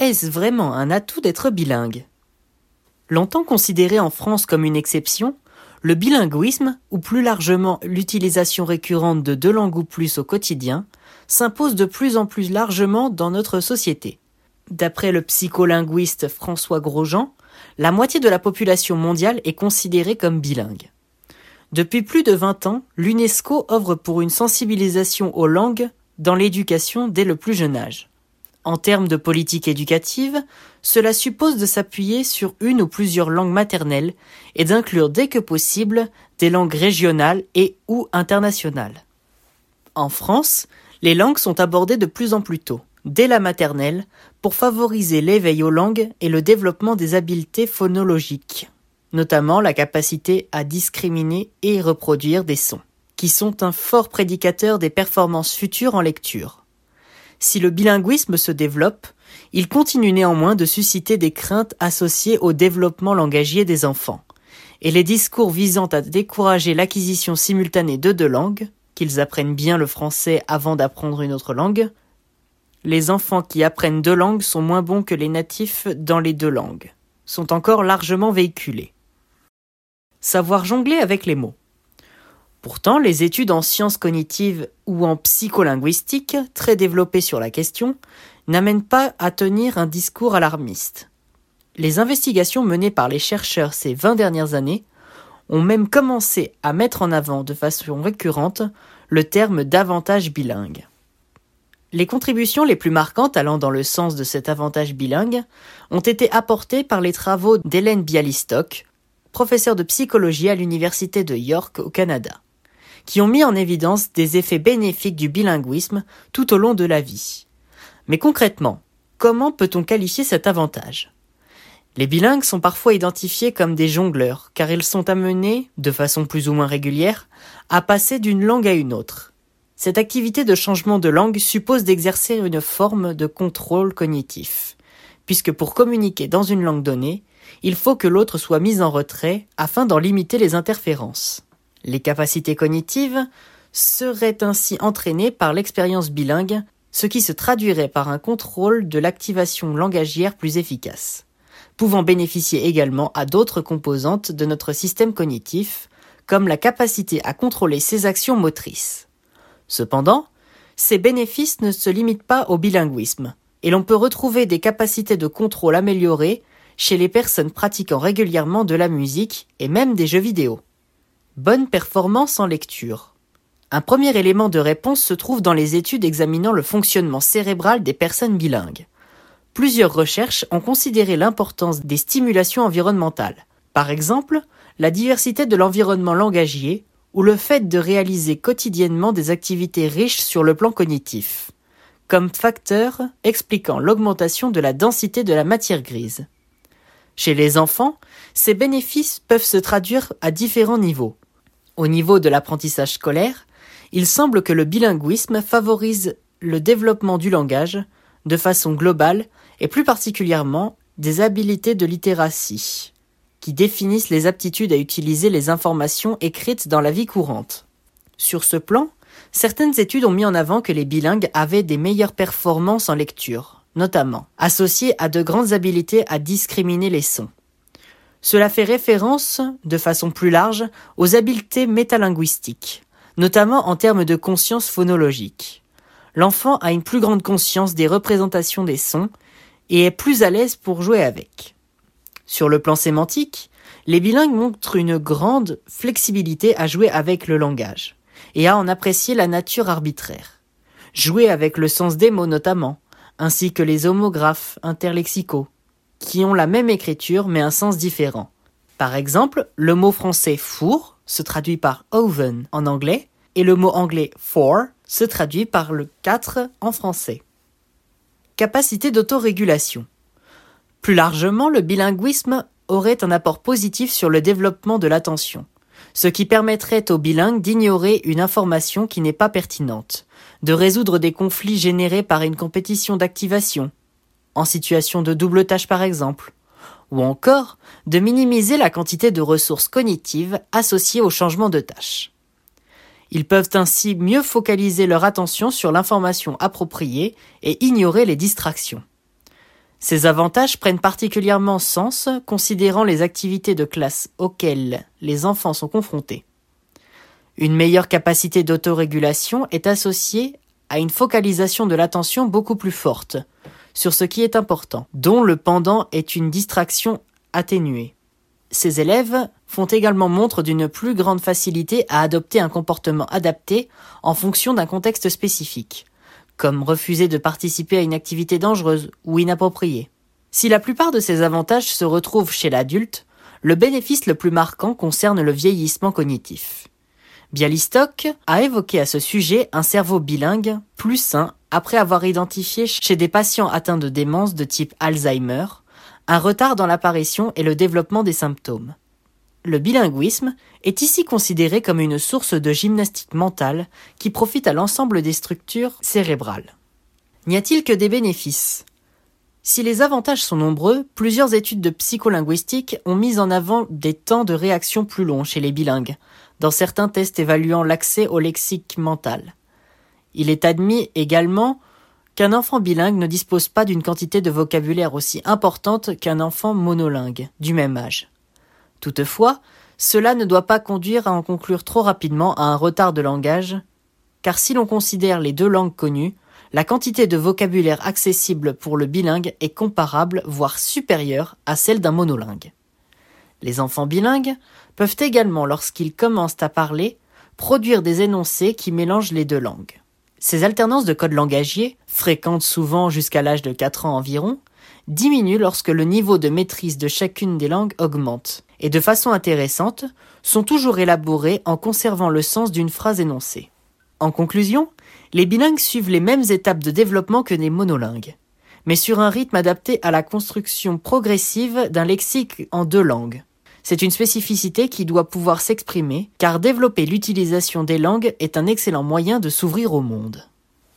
est-ce vraiment un atout d'être bilingue? Longtemps considéré en France comme une exception, le bilinguisme, ou plus largement l'utilisation récurrente de deux langues ou plus au quotidien, s'impose de plus en plus largement dans notre société. D'après le psycholinguiste François Grosjean, la moitié de la population mondiale est considérée comme bilingue. Depuis plus de 20 ans, l'UNESCO œuvre pour une sensibilisation aux langues dans l'éducation dès le plus jeune âge. En termes de politique éducative, cela suppose de s'appuyer sur une ou plusieurs langues maternelles et d'inclure dès que possible des langues régionales et ou internationales. En France, les langues sont abordées de plus en plus tôt, dès la maternelle, pour favoriser l'éveil aux langues et le développement des habiletés phonologiques, notamment la capacité à discriminer et reproduire des sons, qui sont un fort prédicateur des performances futures en lecture. Si le bilinguisme se développe, il continue néanmoins de susciter des craintes associées au développement langagier des enfants. Et les discours visant à décourager l'acquisition simultanée de deux langues, qu'ils apprennent bien le français avant d'apprendre une autre langue, les enfants qui apprennent deux langues sont moins bons que les natifs dans les deux langues, sont encore largement véhiculés. Savoir jongler avec les mots. Pourtant, les études en sciences cognitives ou en psycholinguistique, très développées sur la question, n'amènent pas à tenir un discours alarmiste. Les investigations menées par les chercheurs ces vingt dernières années ont même commencé à mettre en avant de façon récurrente le terme d'avantage bilingue. Les contributions les plus marquantes allant dans le sens de cet avantage bilingue ont été apportées par les travaux d'Hélène Bialystok, professeure de psychologie à l'Université de York au Canada qui ont mis en évidence des effets bénéfiques du bilinguisme tout au long de la vie. Mais concrètement, comment peut-on qualifier cet avantage? Les bilingues sont parfois identifiés comme des jongleurs, car ils sont amenés, de façon plus ou moins régulière, à passer d'une langue à une autre. Cette activité de changement de langue suppose d'exercer une forme de contrôle cognitif, puisque pour communiquer dans une langue donnée, il faut que l'autre soit mis en retrait afin d'en limiter les interférences. Les capacités cognitives seraient ainsi entraînées par l'expérience bilingue, ce qui se traduirait par un contrôle de l'activation langagière plus efficace, pouvant bénéficier également à d'autres composantes de notre système cognitif, comme la capacité à contrôler ses actions motrices. Cependant, ces bénéfices ne se limitent pas au bilinguisme, et l'on peut retrouver des capacités de contrôle améliorées chez les personnes pratiquant régulièrement de la musique et même des jeux vidéo. Bonne performance en lecture. Un premier élément de réponse se trouve dans les études examinant le fonctionnement cérébral des personnes bilingues. Plusieurs recherches ont considéré l'importance des stimulations environnementales. Par exemple, la diversité de l'environnement langagier ou le fait de réaliser quotidiennement des activités riches sur le plan cognitif, comme facteur expliquant l'augmentation de la densité de la matière grise. Chez les enfants, ces bénéfices peuvent se traduire à différents niveaux. Au niveau de l'apprentissage scolaire, il semble que le bilinguisme favorise le développement du langage de façon globale et plus particulièrement des habiletés de littératie, qui définissent les aptitudes à utiliser les informations écrites dans la vie courante. Sur ce plan, certaines études ont mis en avant que les bilingues avaient des meilleures performances en lecture, notamment associées à de grandes habiletés à discriminer les sons. Cela fait référence, de façon plus large, aux habiletés métalinguistiques, notamment en termes de conscience phonologique. L'enfant a une plus grande conscience des représentations des sons et est plus à l'aise pour jouer avec. Sur le plan sémantique, les bilingues montrent une grande flexibilité à jouer avec le langage et à en apprécier la nature arbitraire. Jouer avec le sens des mots notamment, ainsi que les homographes interlexicaux, qui ont la même écriture mais un sens différent. Par exemple, le mot français four se traduit par oven en anglais et le mot anglais for se traduit par le 4 en français. Capacité d'autorégulation. Plus largement, le bilinguisme aurait un apport positif sur le développement de l'attention, ce qui permettrait aux bilingues d'ignorer une information qui n'est pas pertinente, de résoudre des conflits générés par une compétition d'activation, en situation de double tâche par exemple, ou encore de minimiser la quantité de ressources cognitives associées au changement de tâche. Ils peuvent ainsi mieux focaliser leur attention sur l'information appropriée et ignorer les distractions. Ces avantages prennent particulièrement sens considérant les activités de classe auxquelles les enfants sont confrontés. Une meilleure capacité d'autorégulation est associée à une focalisation de l'attention beaucoup plus forte sur ce qui est important, dont le pendant est une distraction atténuée. Ces élèves font également montre d'une plus grande facilité à adopter un comportement adapté en fonction d'un contexte spécifique, comme refuser de participer à une activité dangereuse ou inappropriée. Si la plupart de ces avantages se retrouvent chez l'adulte, le bénéfice le plus marquant concerne le vieillissement cognitif. Bialystok a évoqué à ce sujet un cerveau bilingue plus sain après avoir identifié chez des patients atteints de démence de type Alzheimer un retard dans l'apparition et le développement des symptômes. Le bilinguisme est ici considéré comme une source de gymnastique mentale qui profite à l'ensemble des structures cérébrales. N'y a-t-il que des bénéfices? Si les avantages sont nombreux, plusieurs études de psycholinguistique ont mis en avant des temps de réaction plus longs chez les bilingues, dans certains tests évaluant l'accès au lexique mental. Il est admis également qu'un enfant bilingue ne dispose pas d'une quantité de vocabulaire aussi importante qu'un enfant monolingue du même âge. Toutefois, cela ne doit pas conduire à en conclure trop rapidement à un retard de langage, car si l'on considère les deux langues connues, la quantité de vocabulaire accessible pour le bilingue est comparable, voire supérieure à celle d'un monolingue. Les enfants bilingues peuvent également, lorsqu'ils commencent à parler, produire des énoncés qui mélangent les deux langues. Ces alternances de code langagier, fréquentes souvent jusqu'à l'âge de 4 ans environ, diminuent lorsque le niveau de maîtrise de chacune des langues augmente, et de façon intéressante, sont toujours élaborées en conservant le sens d'une phrase énoncée. En conclusion, les bilingues suivent les mêmes étapes de développement que les monolingues mais sur un rythme adapté à la construction progressive d'un lexique en deux langues. C'est une spécificité qui doit pouvoir s'exprimer, car développer l'utilisation des langues est un excellent moyen de s'ouvrir au monde.